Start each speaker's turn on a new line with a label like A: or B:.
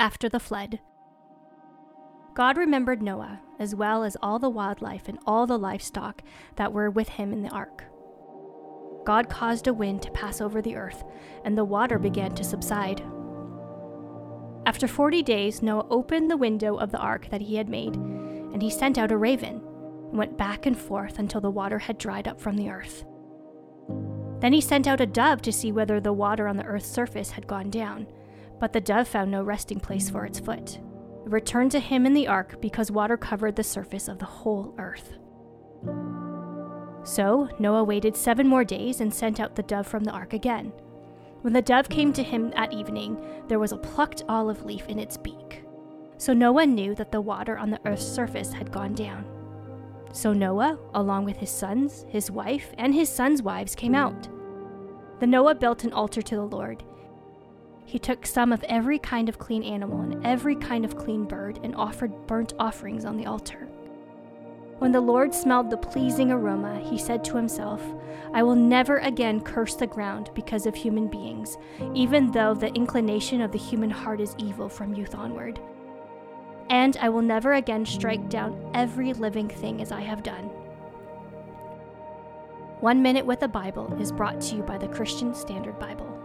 A: After the flood, God remembered Noah, as well as all the wildlife and all the livestock that were with him in the ark. God caused a wind to pass over the earth, and the water began to subside. After forty days, Noah opened the window of the ark that he had made, and he sent out a raven, and went back and forth until the water had dried up from the earth. Then he sent out a dove to see whether the water on the earth's surface had gone down, but the dove found no resting place for its foot It returned to him in the ark because water covered the surface of the whole earth. So Noah waited seven more days and sent out the dove from the ark again. When the dove came to him at evening, there was a plucked olive leaf in its beak. So Noah knew that the water on the earth's surface had gone down. So Noah, along with his sons, his wife, and his sons' wives, came out. Then Noah built an altar to the Lord he took some of every kind of clean animal and every kind of clean bird and offered burnt offerings on the altar. When the Lord smelled the pleasing aroma, he said to himself, I will never again curse the ground because of human beings, even though the inclination of the human heart is evil from youth onward. And I will never again strike down every living thing as I have done. One Minute with the Bible is brought to you by the Christian Standard Bible.